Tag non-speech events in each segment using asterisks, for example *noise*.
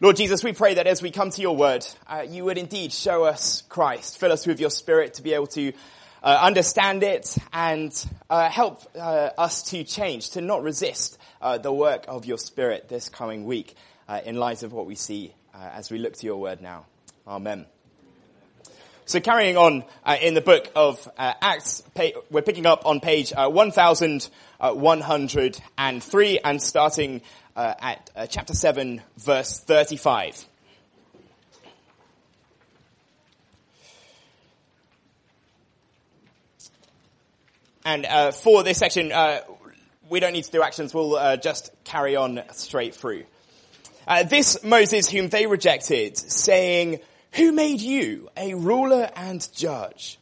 Lord Jesus, we pray that as we come to your word, uh, you would indeed show us Christ, fill us with your spirit to be able to uh, understand it and uh, help uh, us to change, to not resist uh, the work of your spirit this coming week uh, in light of what we see as we look to your word now. Amen. So carrying on in the book of Acts, we're picking up on page 1103 and starting uh, at uh, chapter 7, verse 35. And uh, for this section, uh, we don't need to do actions, we'll uh, just carry on straight through. Uh, this Moses whom they rejected, saying, Who made you a ruler and judge?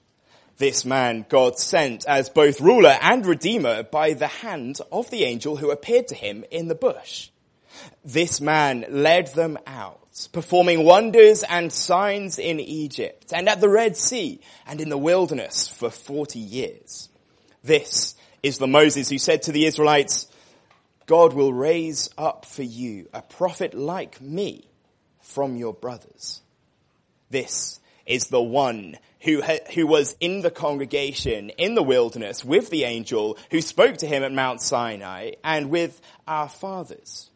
This man God sent as both ruler and redeemer by the hand of the angel who appeared to him in the bush. This man led them out, performing wonders and signs in Egypt and at the Red Sea and in the wilderness for 40 years. This is the Moses who said to the Israelites, God will raise up for you a prophet like me from your brothers. This is the one who, who was in the congregation in the wilderness with the angel who spoke to him at Mount Sinai and with our fathers.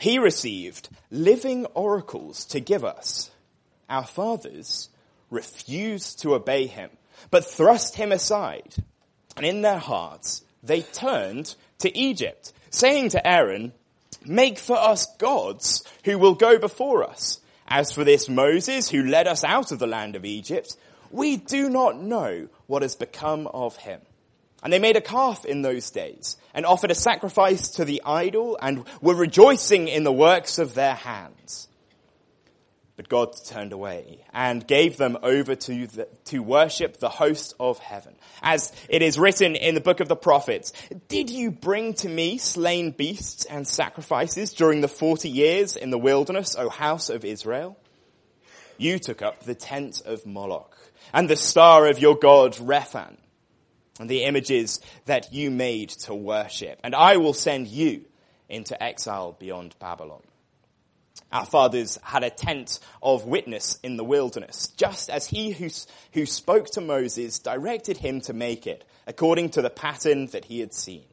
He received living oracles to give us. Our fathers refused to obey him, but thrust him aside. And in their hearts, they turned to Egypt, saying to Aaron, make for us gods who will go before us. As for this Moses who led us out of the land of Egypt, we do not know what has become of him. And they made a calf in those days and offered a sacrifice to the idol and were rejoicing in the works of their hands. But God turned away and gave them over to, the, to worship the host of heaven. As it is written in the book of the prophets, did you bring to me slain beasts and sacrifices during the 40 years in the wilderness, O house of Israel? You took up the tent of Moloch and the star of your god Rephan and the images that you made to worship. And I will send you into exile beyond Babylon. Our fathers had a tent of witness in the wilderness, just as he who, who spoke to Moses directed him to make it, according to the pattern that he had seen.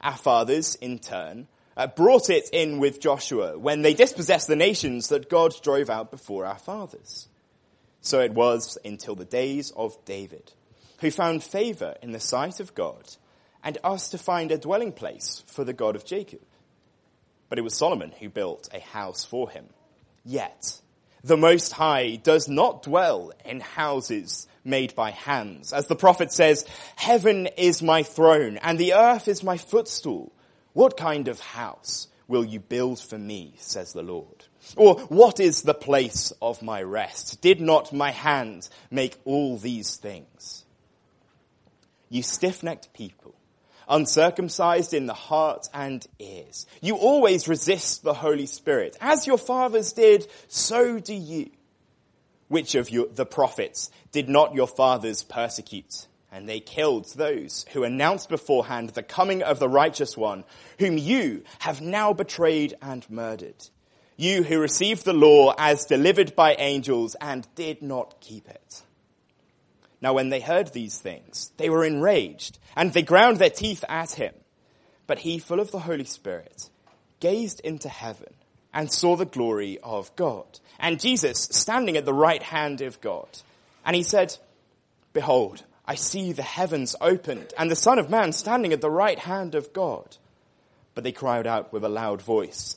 Our fathers, in turn, uh, brought it in with Joshua when they dispossessed the nations that God drove out before our fathers. So it was until the days of David who found favor in the sight of God and asked to find a dwelling place for the God of Jacob. But it was Solomon who built a house for him. Yet, the Most High does not dwell in houses made by hands. As the prophet says, heaven is my throne and the earth is my footstool. What kind of house will you build for me, says the Lord? Or what is the place of my rest? Did not my hand make all these things? You stiff-necked people, uncircumcised in the heart and ears. You always resist the Holy Spirit. As your fathers did, so do you. Which of your, the prophets did not your fathers persecute? And they killed those who announced beforehand the coming of the righteous one, whom you have now betrayed and murdered. You who received the law as delivered by angels and did not keep it. Now when they heard these things, they were enraged, and they ground their teeth at him. But he, full of the Holy Spirit, gazed into heaven and saw the glory of God, and Jesus standing at the right hand of God. And he said, Behold, I see the heavens opened, and the Son of Man standing at the right hand of God. But they cried out with a loud voice,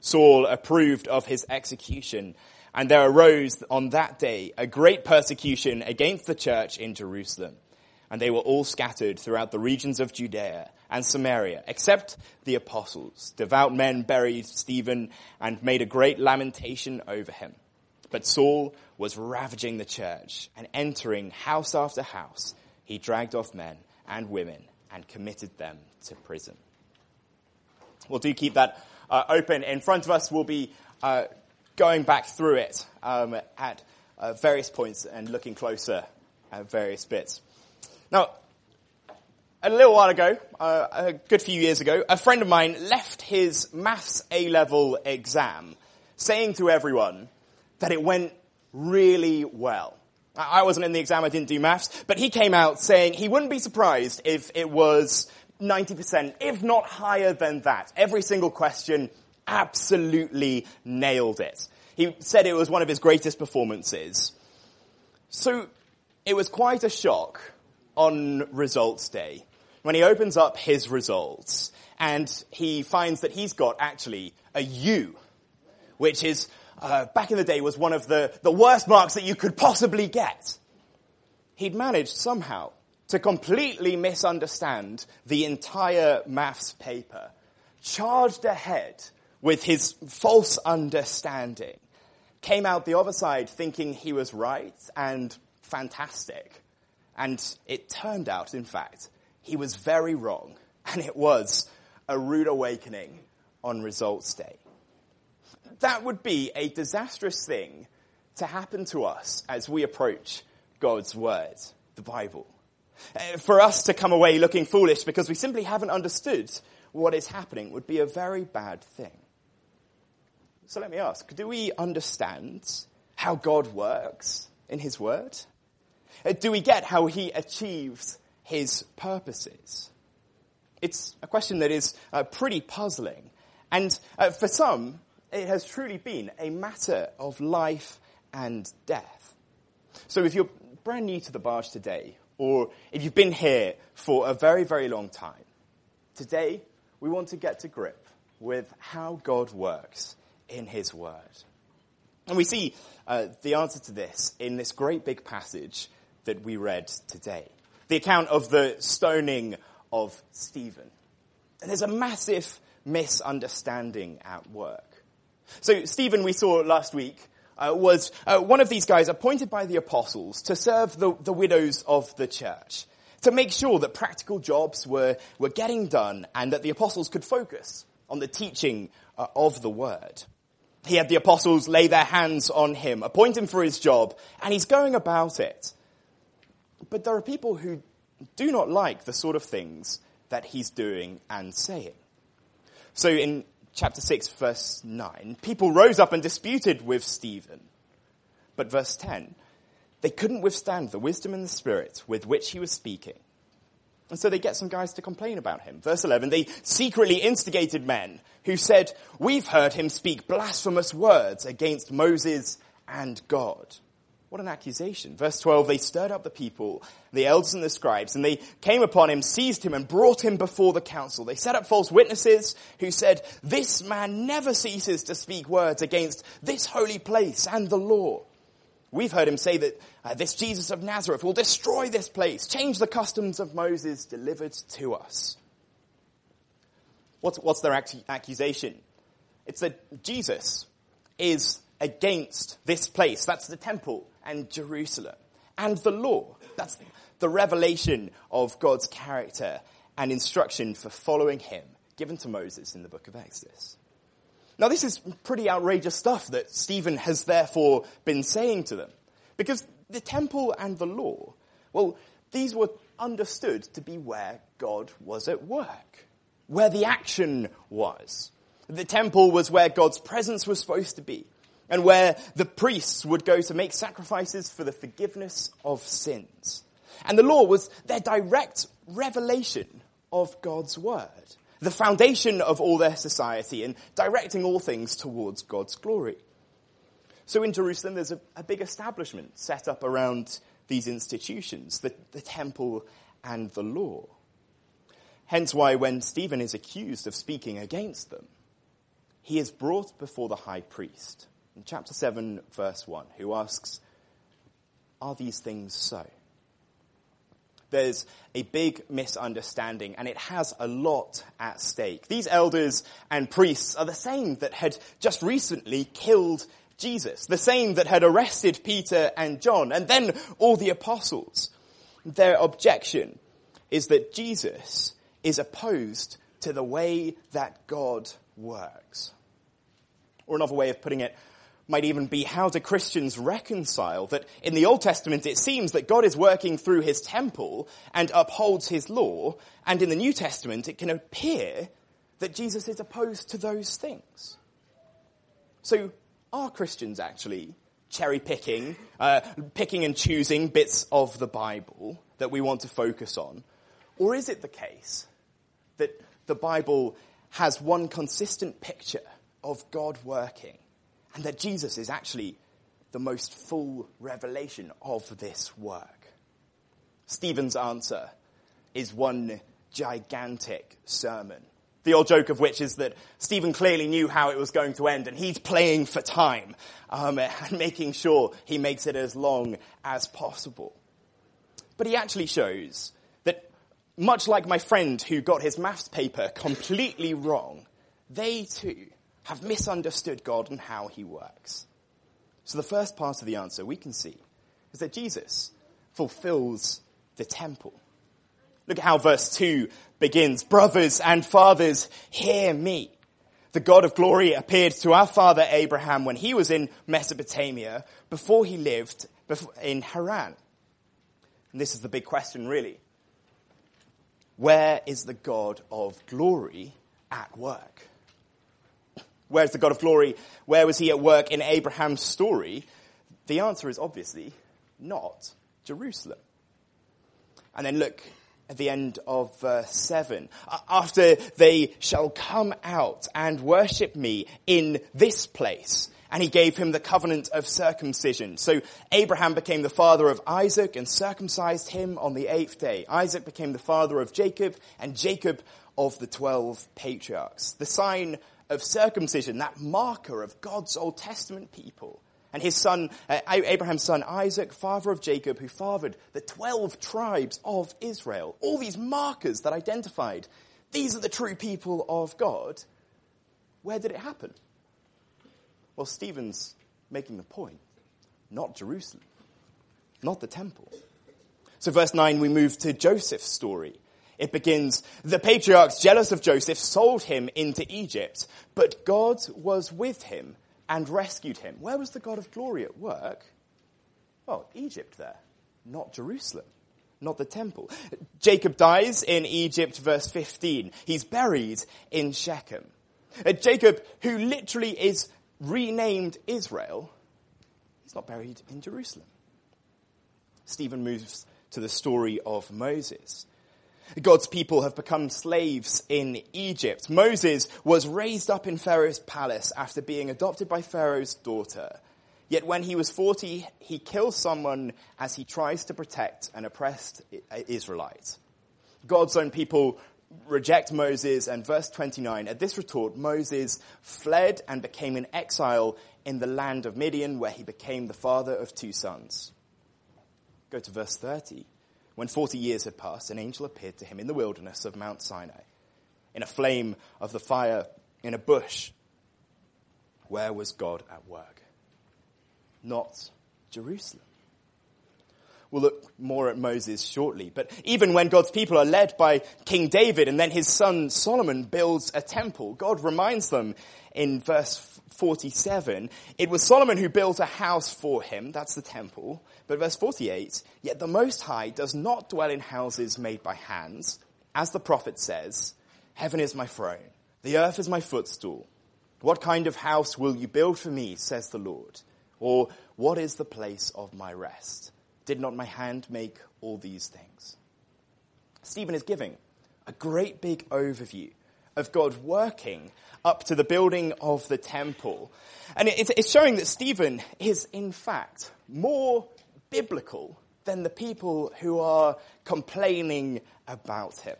Saul approved of his execution and there arose on that day a great persecution against the church in Jerusalem. And they were all scattered throughout the regions of Judea and Samaria, except the apostles. Devout men buried Stephen and made a great lamentation over him. But Saul was ravaging the church and entering house after house. He dragged off men and women and committed them to prison. We'll do keep that uh, open. In front of us, we'll be uh, going back through it um, at uh, various points and looking closer at various bits. Now, a little while ago, uh, a good few years ago, a friend of mine left his maths A-level exam saying to everyone that it went really well. I wasn't in the exam, I didn't do maths, but he came out saying he wouldn't be surprised if it was 90%, if not higher than that. Every single question, absolutely nailed it. He said it was one of his greatest performances. So, it was quite a shock on results day when he opens up his results and he finds that he's got actually a U, which is uh, back in the day was one of the, the worst marks that you could possibly get. He'd managed somehow to completely misunderstand the entire maths paper, charged ahead with his false understanding, came out the other side thinking he was right and fantastic. And it turned out, in fact, he was very wrong, and it was a rude awakening on results day that would be a disastrous thing to happen to us as we approach God's Word, the Bible. Uh, for us to come away looking foolish because we simply haven't understood what is happening would be a very bad thing. So let me ask, do we understand how God works in His Word? Uh, do we get how He achieves His purposes? It's a question that is uh, pretty puzzling. And uh, for some, it has truly been a matter of life and death. So if you're brand new to the barge today, or if you've been here for a very, very long time, today we want to get to grip with how God works in His Word. And we see uh, the answer to this in this great big passage that we read today. The account of the stoning of Stephen. And there's a massive misunderstanding at work. So Stephen, we saw last week, uh, was uh, one of these guys appointed by the apostles to serve the, the widows of the church, to make sure that practical jobs were, were getting done and that the apostles could focus on the teaching uh, of the word. He had the apostles lay their hands on him, appoint him for his job, and he's going about it. But there are people who do not like the sort of things that he's doing and saying. So in chapter 6 verse 9, people rose up and disputed with Stephen. But verse 10, they couldn't withstand the wisdom and the spirit with which he was speaking. And so they get some guys to complain about him. Verse 11, they secretly instigated men who said, we've heard him speak blasphemous words against Moses and God. What an accusation. Verse 12, they stirred up the people, the elders and the scribes, and they came upon him, seized him, and brought him before the council. They set up false witnesses who said, this man never ceases to speak words against this holy place and the law. We've heard him say that uh, this Jesus of Nazareth will destroy this place, change the customs of Moses delivered to us. What's, what's their accusation? It's that Jesus is against this place. That's the temple and Jerusalem. And the law. That's the revelation of God's character and instruction for following him given to Moses in the book of Exodus. Now this is pretty outrageous stuff that Stephen has therefore been saying to them. Because the temple and the law, well, these were understood to be where God was at work. Where the action was. The temple was where God's presence was supposed to be and where the priests would go to make sacrifices for the forgiveness of sins. And the law was their direct revelation of God's word, the foundation of all their society and directing all things towards God's glory. So in Jerusalem, there's a, a big establishment set up around these institutions, the, the temple and the law. Hence why when Stephen is accused of speaking against them, he is brought before the high priest in chapter 7, verse 1, who asks, Are these things so? There's a big misunderstanding and it has a lot at stake. These elders and priests are the same that had just recently killed Jesus, the same that had arrested Peter and John, and then all the apostles. Their objection is that Jesus is opposed to the way that God works. Or another way of putting it might even be how do Christians reconcile that in the Old Testament it seems that God is working through his temple and upholds his law, and in the New Testament it can appear that Jesus is opposed to those things. So are Christians actually cherry picking, uh, picking and choosing bits of the Bible that we want to focus on? Or is it the case that the Bible has one consistent picture of God working and that Jesus is actually the most full revelation of this work. Stephen's answer is one gigantic sermon. The old joke of which is that Stephen clearly knew how it was going to end and he's playing for time um, and making sure he makes it as long as possible. But he actually shows that much like my friend who got his maths paper completely wrong, they too have misunderstood God and how he works. So the first part of the answer we can see is that Jesus fulfills the temple. Look at how verse 2 begins. Brothers and fathers, hear me. The God of glory appeared to our father Abraham when he was in Mesopotamia before he lived in Haran. And this is the big question really. Where is the God of glory at work? Where's the God of glory? Where was he at work in Abraham's story? The answer is obviously not Jerusalem. And then look at the end of verse 7. After they shall come out and worship me in this place. And he gave him the covenant of circumcision. So Abraham became the father of Isaac and circumcised him on the eighth day. Isaac became the father of Jacob and Jacob of the twelve patriarchs. The sign of circumcision, that marker of God's Old Testament people. And his son, uh, Abraham's son Isaac, father of Jacob, who fathered the 12 tribes of Israel. All these markers that identified these are the true people of God. Where did it happen? Well, Stephen's making the point. Not Jerusalem. Not the temple. So verse 9, we move to Joseph's story. It begins, the patriarchs jealous of Joseph sold him into Egypt, but God was with him and rescued him. Where was the God of glory at work? Well, Egypt there, not Jerusalem, not the temple. Jacob dies in Egypt, verse 15. He's buried in Shechem. Uh, Jacob, who literally is renamed Israel, he's not buried in Jerusalem. Stephen moves to the story of Moses. God's people have become slaves in Egypt. Moses was raised up in Pharaoh's palace after being adopted by Pharaoh's daughter. Yet when he was 40, he kills someone as he tries to protect an oppressed Israelite. God's own people reject Moses and verse 29, at this retort, Moses fled and became an exile in the land of Midian where he became the father of two sons. Go to verse 30. When 40 years had passed, an angel appeared to him in the wilderness of Mount Sinai, in a flame of the fire, in a bush. Where was God at work? Not Jerusalem. We'll look more at Moses shortly. But even when God's people are led by King David and then his son Solomon builds a temple, God reminds them in verse 47, it was Solomon who built a house for him, that's the temple. But verse 48, yet the Most High does not dwell in houses made by hands. As the prophet says, heaven is my throne, the earth is my footstool. What kind of house will you build for me, says the Lord? Or what is the place of my rest? Did not my hand make all these things? Stephen is giving a great big overview of God working up to the building of the temple. And it's showing that Stephen is in fact more biblical than the people who are complaining about him.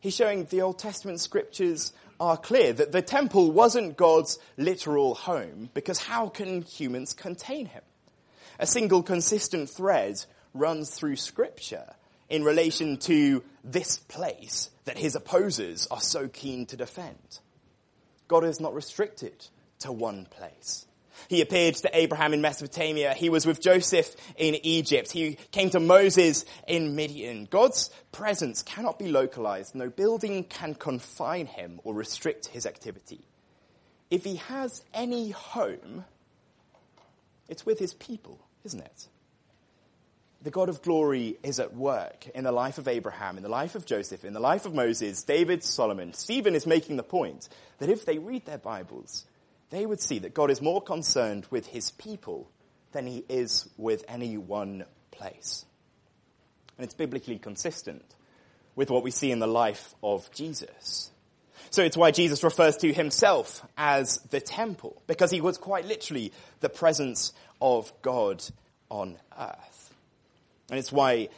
He's showing the Old Testament scriptures are clear that the temple wasn't God's literal home because how can humans contain him? A single consistent thread runs through scripture in relation to this place that his opposers are so keen to defend. God is not restricted to one place. He appeared to Abraham in Mesopotamia. He was with Joseph in Egypt. He came to Moses in Midian. God's presence cannot be localized. No building can confine him or restrict his activity. If he has any home, it's with his people, isn't it? The God of glory is at work in the life of Abraham, in the life of Joseph, in the life of Moses, David, Solomon. Stephen is making the point that if they read their Bibles, they would see that God is more concerned with his people than he is with any one place. And it's biblically consistent with what we see in the life of Jesus. So it's why Jesus refers to himself as the temple, because he was quite literally the presence of God on earth. And it's why,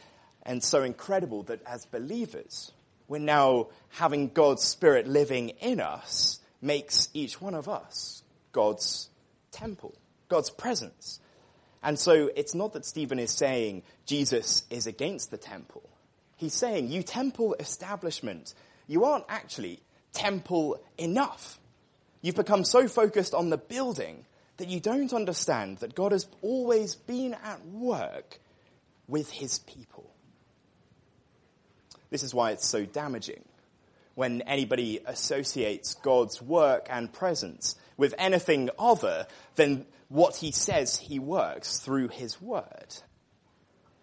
and so incredible that as believers, we're now having God's Spirit living in us makes each one of us God's temple, God's presence. And so it's not that Stephen is saying Jesus is against the temple. He's saying, you temple establishment, you aren't actually temple enough. You've become so focused on the building that you don't understand that God has always been at work with his people. This is why it's so damaging when anybody associates God's work and presence with anything other than what he says he works through his word.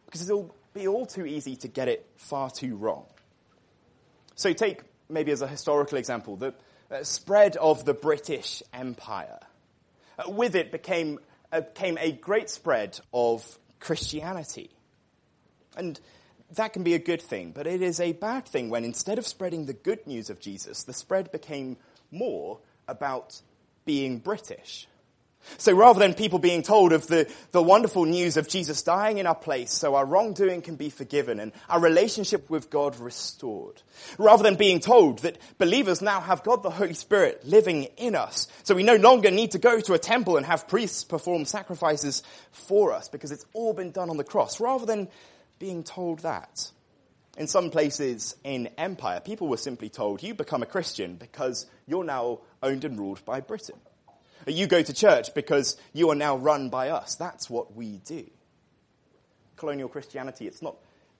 Because it'll be all too easy to get it far too wrong. So take maybe as a historical example the uh, spread of the British Empire. Uh, with it became, uh, came a great spread of Christianity. And that can be a good thing, but it is a bad thing when instead of spreading the good news of Jesus, the spread became more about being British. So rather than people being told of the, the wonderful news of Jesus dying in our place so our wrongdoing can be forgiven and our relationship with God restored, rather than being told that believers now have God the Holy Spirit living in us, so we no longer need to go to a temple and have priests perform sacrifices for us because it's all been done on the cross, rather than being told that. In some places in empire, people were simply told, you become a Christian because you're now owned and ruled by Britain. You go to church because you are now run by us. That's what we do. Colonial Christianity, it's not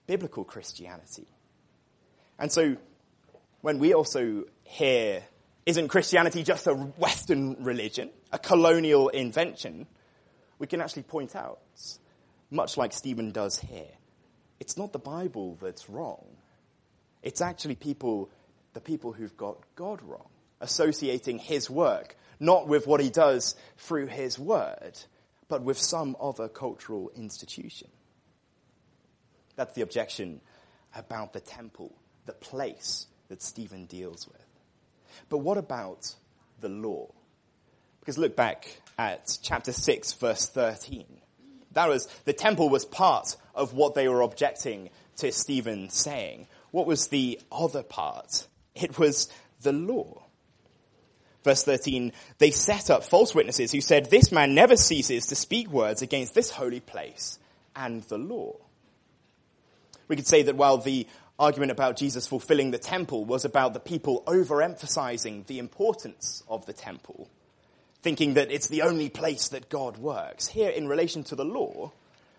biblical Christianity. And so when we also hear, isn't Christianity just a Western religion, a colonial invention, we can actually point out, much like Stephen does here, it's not the Bible that's wrong. It's actually people, the people who've got God wrong, associating his work not with what he does through his word, but with some other cultural institution. That's the objection about the temple, the place that Stephen deals with. But what about the law? Because look back at chapter 6 verse 13. That was, the temple was part of what they were objecting to Stephen saying. What was the other part? It was the law. Verse 13, they set up false witnesses who said, this man never ceases to speak words against this holy place and the law. We could say that while the argument about Jesus fulfilling the temple was about the people overemphasizing the importance of the temple, thinking that it's the only place that God works. Here, in relation to the law,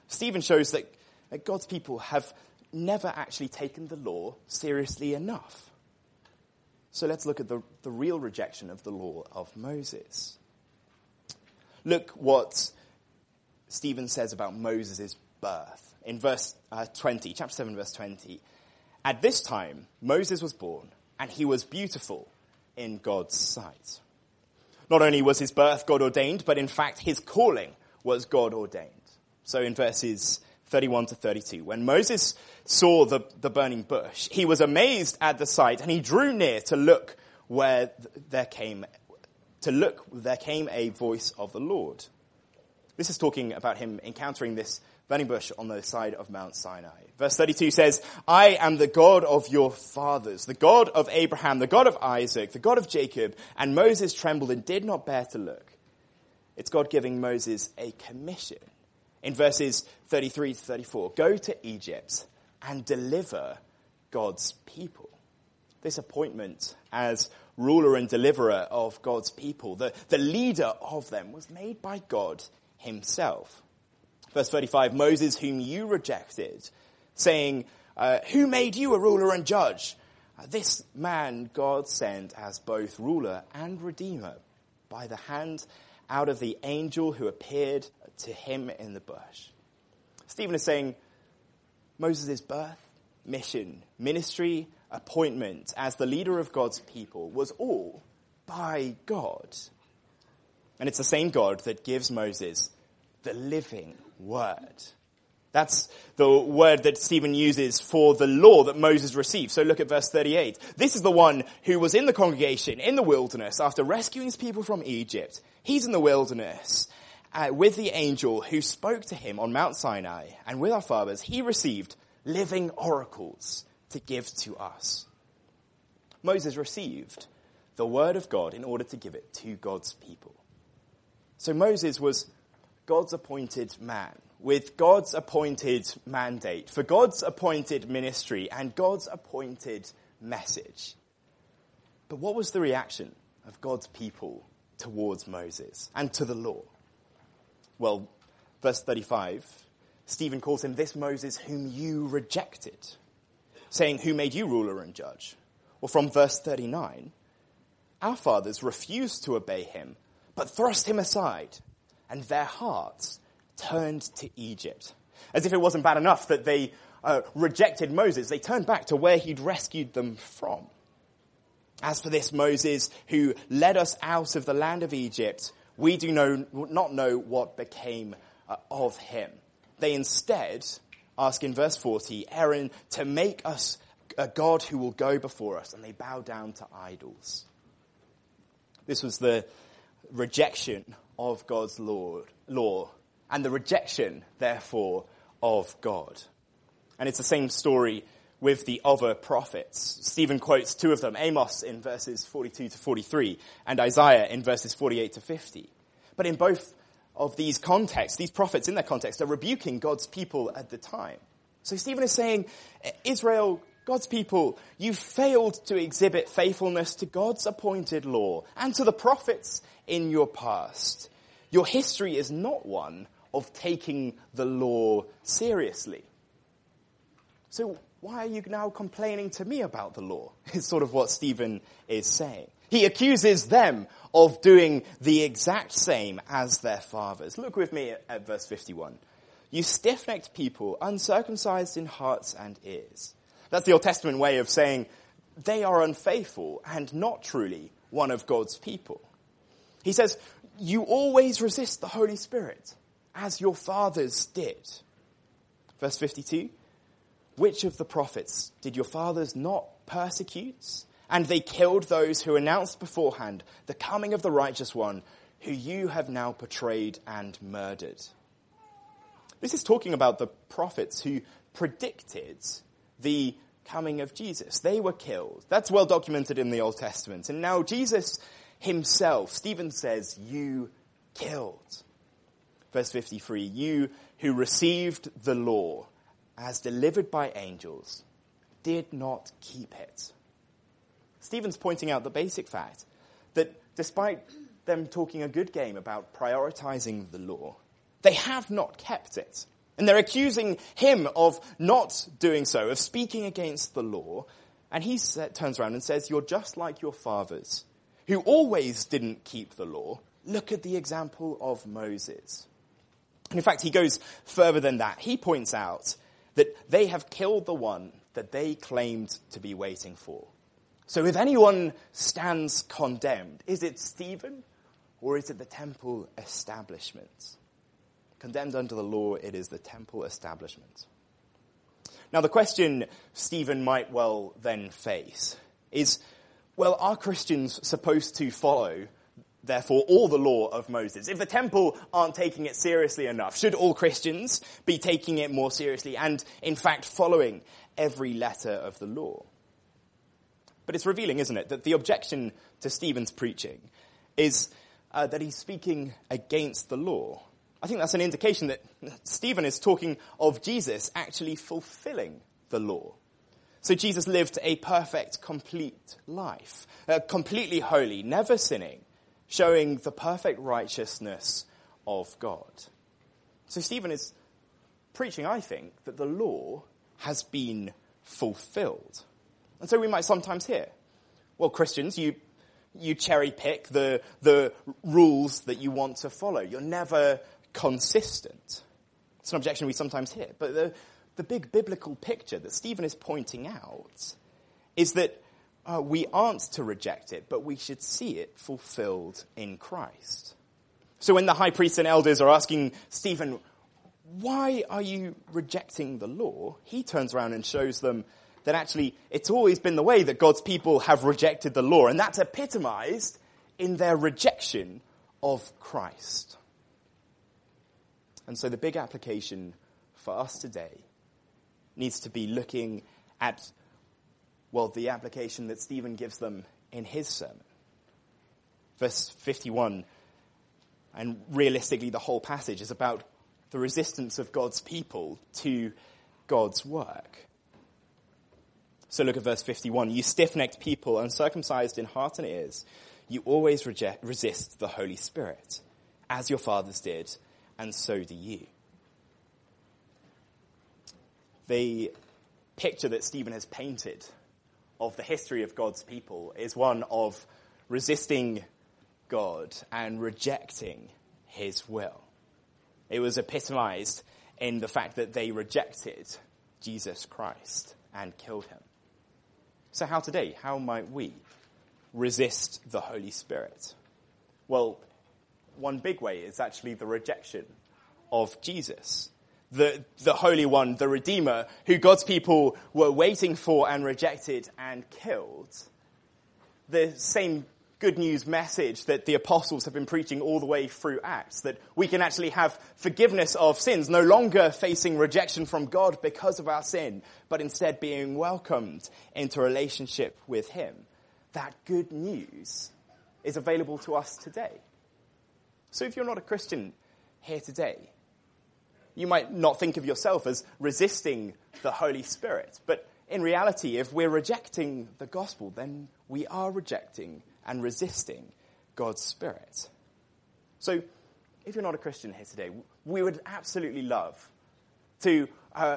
Stephen shows that, that God's people have never actually taken the law seriously enough. So let's look at the, the real rejection of the law of Moses. Look what Stephen says about Moses' birth in verse uh, 20, chapter 7, verse 20. At this time, Moses was born, and he was beautiful in God's sight. Not only was his birth God ordained, but in fact his calling was God ordained. So in verses 31 to 32. When Moses saw the, the burning bush, he was amazed at the sight and he drew near to look where there came, to look, there came a voice of the Lord. This is talking about him encountering this burning bush on the side of Mount Sinai. Verse 32 says, I am the God of your fathers, the God of Abraham, the God of Isaac, the God of Jacob. And Moses trembled and did not bear to look. It's God giving Moses a commission in verses 33 to 34. Go to Egypt and deliver God's people. This appointment as ruler and deliverer of God's people, the, the leader of them, was made by God himself. Verse 35, Moses, whom you rejected, saying, uh, Who made you a ruler and judge? Uh, this man God sent as both ruler and redeemer by the hand out of the angel who appeared to him in the bush. Stephen is saying Moses' birth, mission, ministry, appointment as the leader of God's people was all by God. And it's the same God that gives Moses the living word. That's the word that Stephen uses for the law that Moses received. So look at verse 38. This is the one who was in the congregation in the wilderness after rescuing his people from Egypt. He's in the wilderness uh, with the angel who spoke to him on Mount Sinai and with our fathers. He received living oracles to give to us. Moses received the word of God in order to give it to God's people. So Moses was God's appointed man with God's appointed mandate, for God's appointed ministry and God's appointed message. But what was the reaction of God's people towards Moses and to the law? Well, verse 35, Stephen calls him this Moses whom you rejected, saying, Who made you ruler and judge? Or from verse 39, our fathers refused to obey him, but thrust him aside, and their hearts turned to Egypt. As if it wasn't bad enough that they uh, rejected Moses, they turned back to where he'd rescued them from. As for this Moses who led us out of the land of Egypt, we do know, not know what became uh, of him. They instead ask in verse 40, Aaron to make us a God who will go before us, and they bow down to idols. This was the rejection of God's Lord, law and the rejection, therefore, of God. And it's the same story with the other prophets. Stephen quotes two of them, Amos in verses 42 to 43 and Isaiah in verses 48 to 50. But in both of these contexts, these prophets in their context are rebuking God's people at the time. So Stephen is saying, Israel, God's people, you failed to exhibit faithfulness to God's appointed law and to the prophets in your past. Your history is not one of taking the law seriously. So why are you now complaining to me about the law? *laughs* Is sort of what Stephen is saying. He accuses them of doing the exact same as their fathers. Look with me at, at verse 51. You stiff-necked people, uncircumcised in hearts and ears. That's the Old Testament way of saying they are unfaithful and not truly one of God's people. He says, you always resist the Holy Spirit as your fathers did. Verse 52. Which of the prophets did your fathers not persecute? And they killed those who announced beforehand the coming of the righteous one, who you have now betrayed and murdered. This is talking about the prophets who predicted the coming of Jesus. They were killed. That's well documented in the Old Testament. And now Jesus himself, Stephen says, you killed. Verse 53, you who received the law as delivered by angels did not keep it. Stephen's pointing out the basic fact that despite them talking a good game about prioritizing the law, they have not kept it. And they're accusing him of not doing so, of speaking against the law. And he turns around and says, You're just like your fathers, who always didn't keep the law. Look at the example of Moses. And in fact, he goes further than that. He points out that they have killed the one that they claimed to be waiting for. So if anyone stands condemned, is it Stephen or is it the temple establishment? Condemned under the law, it is the temple establishment. Now the question Stephen might well then face is, well, are Christians supposed to follow therefore, all the law of Moses. If the temple aren't taking it seriously enough, should all Christians be taking it more seriously and, in fact, following every letter of the law? But it's revealing, isn't it, that the objection to Stephen's preaching is uh, that he's speaking against the law. I think that's an indication that Stephen is talking of Jesus actually fulfilling the law. So Jesus lived a perfect, complete life, uh, completely holy, never sinning, showing the perfect righteousness of God. So Stephen is preaching, I think, that the law has been fulfilled. And so we might sometimes hear, well, Christians, you, you cherry pick the, the rules that you want to follow. You're never consistent. It's an objection we sometimes hear. But the, the big biblical picture that Stephen is pointing out is that uh, we aren't to reject it, but we should see it fulfilled in Christ. So when the high priests and elders are asking Stephen, why are you rejecting the law? He turns around and shows them that actually it's always been the way that God's people have rejected the law, and that's epitomized in their rejection of Christ. And so the big application for us today needs to be looking at, well, the application that Stephen gives them in his sermon. Verse 51, and realistically the whole passage is about the resistance of God's people to God's work. So look at verse 51. You stiff-necked people, uncircumcised in heart and ears, you always reject, resist the Holy Spirit, as your fathers did, and so do you. The picture that Stephen has painted of the history of God's people is one of resisting God and rejecting his will. It was epitomized in the fact that they rejected Jesus Christ and killed him. So how today, how might we resist the Holy Spirit? Well, one big way is actually the rejection of Jesus the, the Holy One, the Redeemer, who God's people were waiting for and rejected and killed. The same good news message that the apostles have been preaching all the way through Acts, that we can actually have forgiveness of sins, no longer facing rejection from God because of our sin, but instead being welcomed into relationship with Him. That good news is available to us today. So if you're not a Christian here today, you might not think of yourself as resisting the Holy Spirit. But in reality, if we're rejecting the gospel, then we are rejecting and resisting God's Spirit. So, if you're not a Christian here today, we would absolutely love to uh,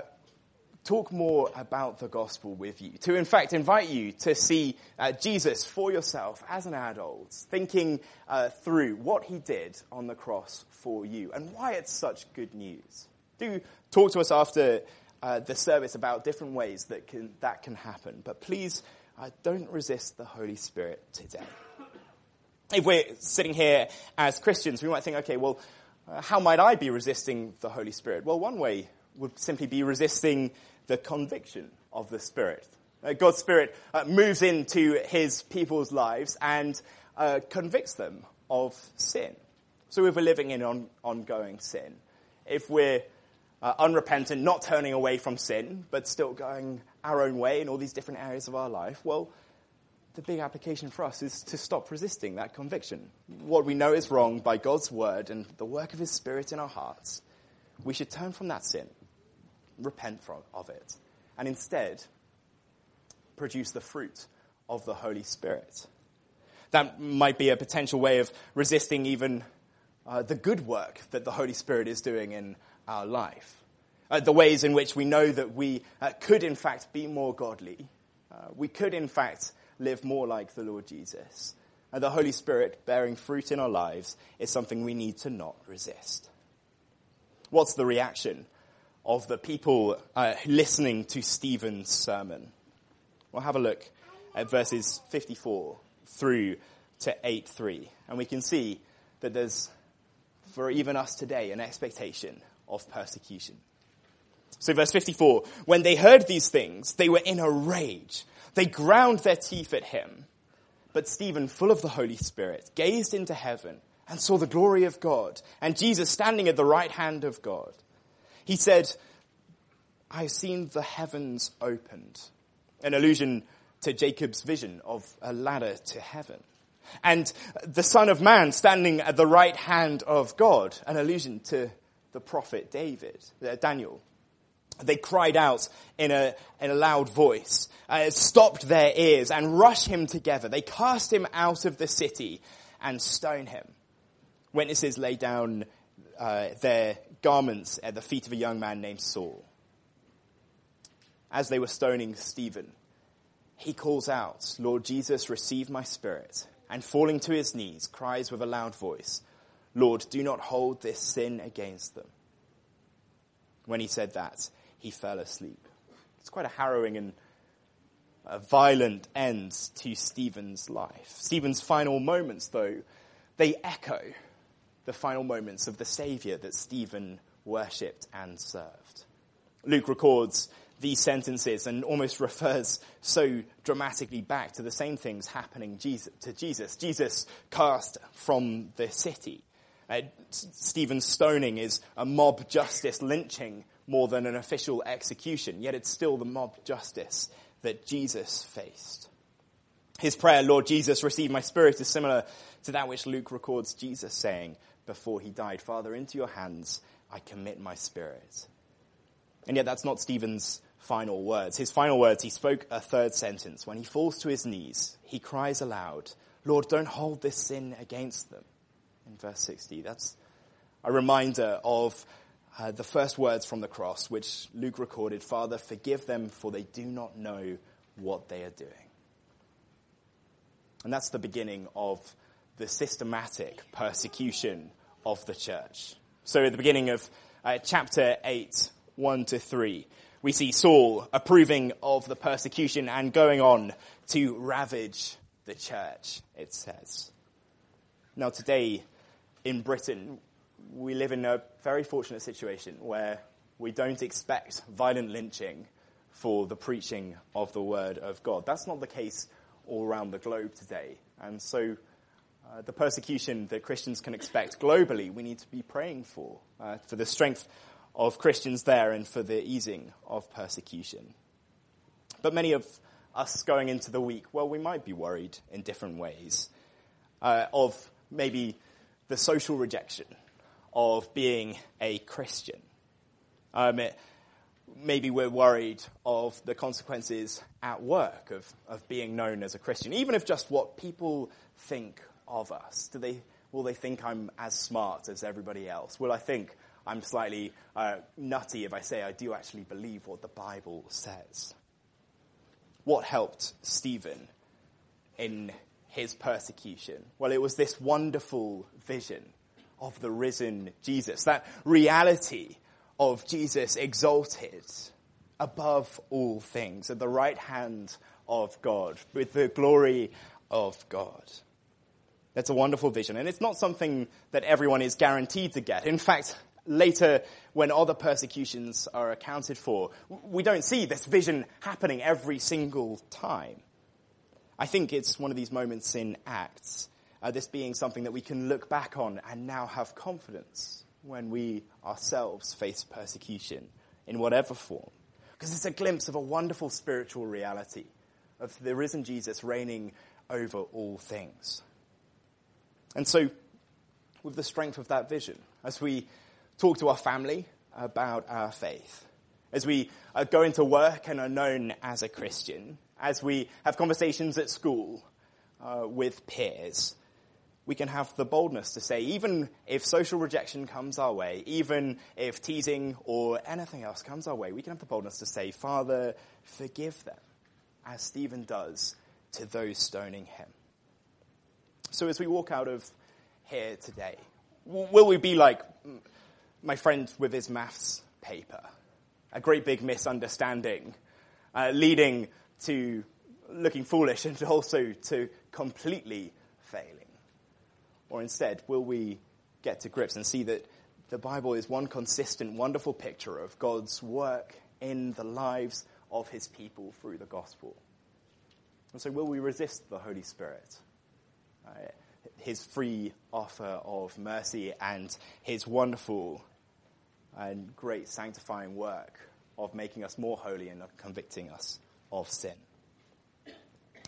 talk more about the gospel with you. To, in fact, invite you to see uh, Jesus for yourself as an adult, thinking uh, through what he did on the cross for you and why it's such good news. Do talk to us after uh, the service about different ways that can, that can happen. But please uh, don't resist the Holy Spirit today. If we're sitting here as Christians, we might think, okay, well, uh, how might I be resisting the Holy Spirit? Well, one way would simply be resisting the conviction of the Spirit. Uh, God's Spirit uh, moves into His people's lives and uh, convicts them of sin. So if we're living in on, ongoing sin, if we're uh, unrepentant, not turning away from sin, but still going our own way in all these different areas of our life, well, the big application for us is to stop resisting that conviction. What we know is wrong by God's word and the work of His Spirit in our hearts, we should turn from that sin, repent from, of it, and instead produce the fruit of the Holy Spirit. That might be a potential way of resisting even uh, the good work that the Holy Spirit is doing in our life. Uh, the ways in which we know that we uh, could in fact be more godly. Uh, we could in fact live more like the Lord Jesus. And the Holy Spirit bearing fruit in our lives is something we need to not resist. What's the reaction of the people uh, listening to Stephen's sermon? We'll have a look at verses 54 through to 8.3. And we can see that there's, for even us today, an expectation of persecution. So verse 54, when they heard these things, they were in a rage. They ground their teeth at him. But Stephen, full of the Holy Spirit, gazed into heaven and saw the glory of God and Jesus standing at the right hand of God. He said, I've seen the heavens opened. An allusion to Jacob's vision of a ladder to heaven. And the Son of Man standing at the right hand of God. An allusion to the prophet David, uh, Daniel. they cried out in a, in a loud voice, uh, stopped their ears and rushed him together. They cast him out of the city and stoned him. Witnesses lay down uh, their garments at the feet of a young man named Saul. As they were stoning Stephen, he calls out, Lord Jesus, receive my spirit. And falling to his knees, cries with a loud voice, Lord, do not hold this sin against them. When he said that, he fell asleep. It's quite a harrowing and a violent end to Stephen's life. Stephen's final moments, though, they echo the final moments of the Saviour that Stephen worshipped and served. Luke records these sentences and almost *laughs* refers so dramatically back to the same things happening to Jesus. Jesus cast from the city. Uh, Stephen's stoning is a mob justice lynching more than an official execution, yet it's still the mob justice that Jesus faced. His prayer, Lord Jesus, receive my spirit, is similar to that which Luke records Jesus saying before he died, Father, into your hands I commit my spirit. And yet that's not Stephen's final words. His final words, he spoke a third sentence. When he falls to his knees, he cries aloud, Lord, don't hold this sin against them. In verse 60, that's a reminder of uh, the first words from the cross, which Luke recorded, Father, forgive them for they do not know what they are doing. And that's the beginning of the systematic persecution of the church. So at the beginning of uh, chapter 8, 1 to 3, we see Saul approving of the persecution and going on to ravage the church, it says. Now today in Britain, we live in a very fortunate situation where we don't expect violent lynching for the preaching of the word of God. That's not the case all around the globe today. And so uh, the persecution that Christians can expect globally, we need to be praying for, uh, for the strength of Christians there and for the easing of persecution. But many of us going into the week, well, we might be worried in different ways uh, of maybe the social rejection of being a Christian. Um, it, maybe we're worried of the consequences at work of, of being known as a Christian, even if just what people think of us. Do they, will they think I'm as smart as everybody else? Will I think I'm slightly uh, nutty if I say I do actually believe what the Bible says? What helped Stephen in his persecution? Well, it was this wonderful vision of the risen Jesus, that reality of Jesus exalted above all things at the right hand of God, with the glory of God. That's a wonderful vision, and it's not something that everyone is guaranteed to get. In fact, later, when other persecutions are accounted for, we don't see this vision happening every single time. I think it's one of these moments in Acts uh, this being something that we can look back on and now have confidence when we ourselves face persecution in whatever form. Because it's a glimpse of a wonderful spiritual reality of the risen Jesus reigning over all things. And so, with the strength of that vision, as we talk to our family about our faith, as we uh, go into work and are known as a Christian, as we have conversations at school uh, with peers, we can have the boldness to say, even if social rejection comes our way, even if teasing or anything else comes our way, we can have the boldness to say, Father, forgive them, as Stephen does to those stoning him. So as we walk out of here today, will we be like my friend with his maths paper? A great big misunderstanding, uh, leading to looking foolish and *laughs* also to completely failing. Or instead, will we get to grips and see that the Bible is one consistent, wonderful picture of God's work in the lives of his people through the gospel? And so, will we resist the Holy Spirit? Uh, his free offer of mercy and his wonderful and great sanctifying work of making us more holy and convicting us of sin.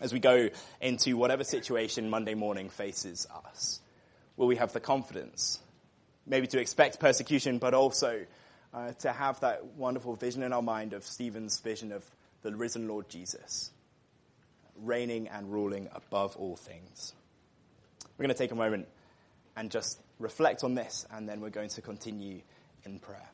As we go into whatever situation Monday morning faces us, will we have the confidence, maybe to expect persecution, but also uh, to have that wonderful vision in our mind of Stephen's vision of the risen Lord Jesus, reigning and ruling above all things. We're going to take a moment and just reflect on this, and then we're going to continue in prayer.